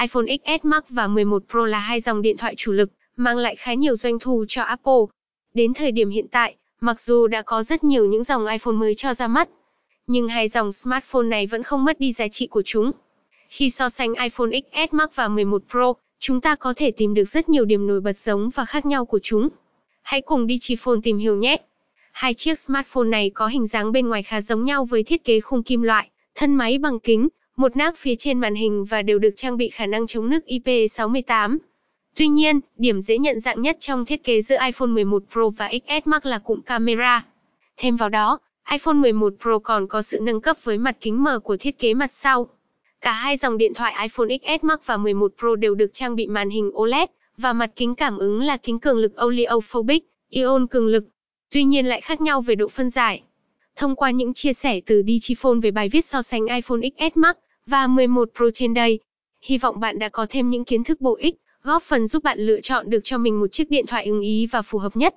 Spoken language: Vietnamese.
iPhone XS Max và 11 Pro là hai dòng điện thoại chủ lực, mang lại khá nhiều doanh thu cho Apple. Đến thời điểm hiện tại, mặc dù đã có rất nhiều những dòng iPhone mới cho ra mắt, nhưng hai dòng smartphone này vẫn không mất đi giá trị của chúng. Khi so sánh iPhone XS Max và 11 Pro, chúng ta có thể tìm được rất nhiều điểm nổi bật giống và khác nhau của chúng. Hãy cùng Digiphone tìm hiểu nhé. Hai chiếc smartphone này có hình dáng bên ngoài khá giống nhau với thiết kế khung kim loại, thân máy bằng kính, một nác phía trên màn hình và đều được trang bị khả năng chống nước IP68. Tuy nhiên, điểm dễ nhận dạng nhất trong thiết kế giữa iPhone 11 Pro và XS Max là cụm camera. Thêm vào đó, iPhone 11 Pro còn có sự nâng cấp với mặt kính mờ của thiết kế mặt sau. Cả hai dòng điện thoại iPhone XS Max và 11 Pro đều được trang bị màn hình OLED và mặt kính cảm ứng là kính cường lực oleophobic, ion cường lực. Tuy nhiên lại khác nhau về độ phân giải. Thông qua những chia sẻ từ Digiphone về bài viết so sánh iPhone XS Max và 11 Pro trên đây, hy vọng bạn đã có thêm những kiến thức bổ ích, góp phần giúp bạn lựa chọn được cho mình một chiếc điện thoại ưng ý và phù hợp nhất.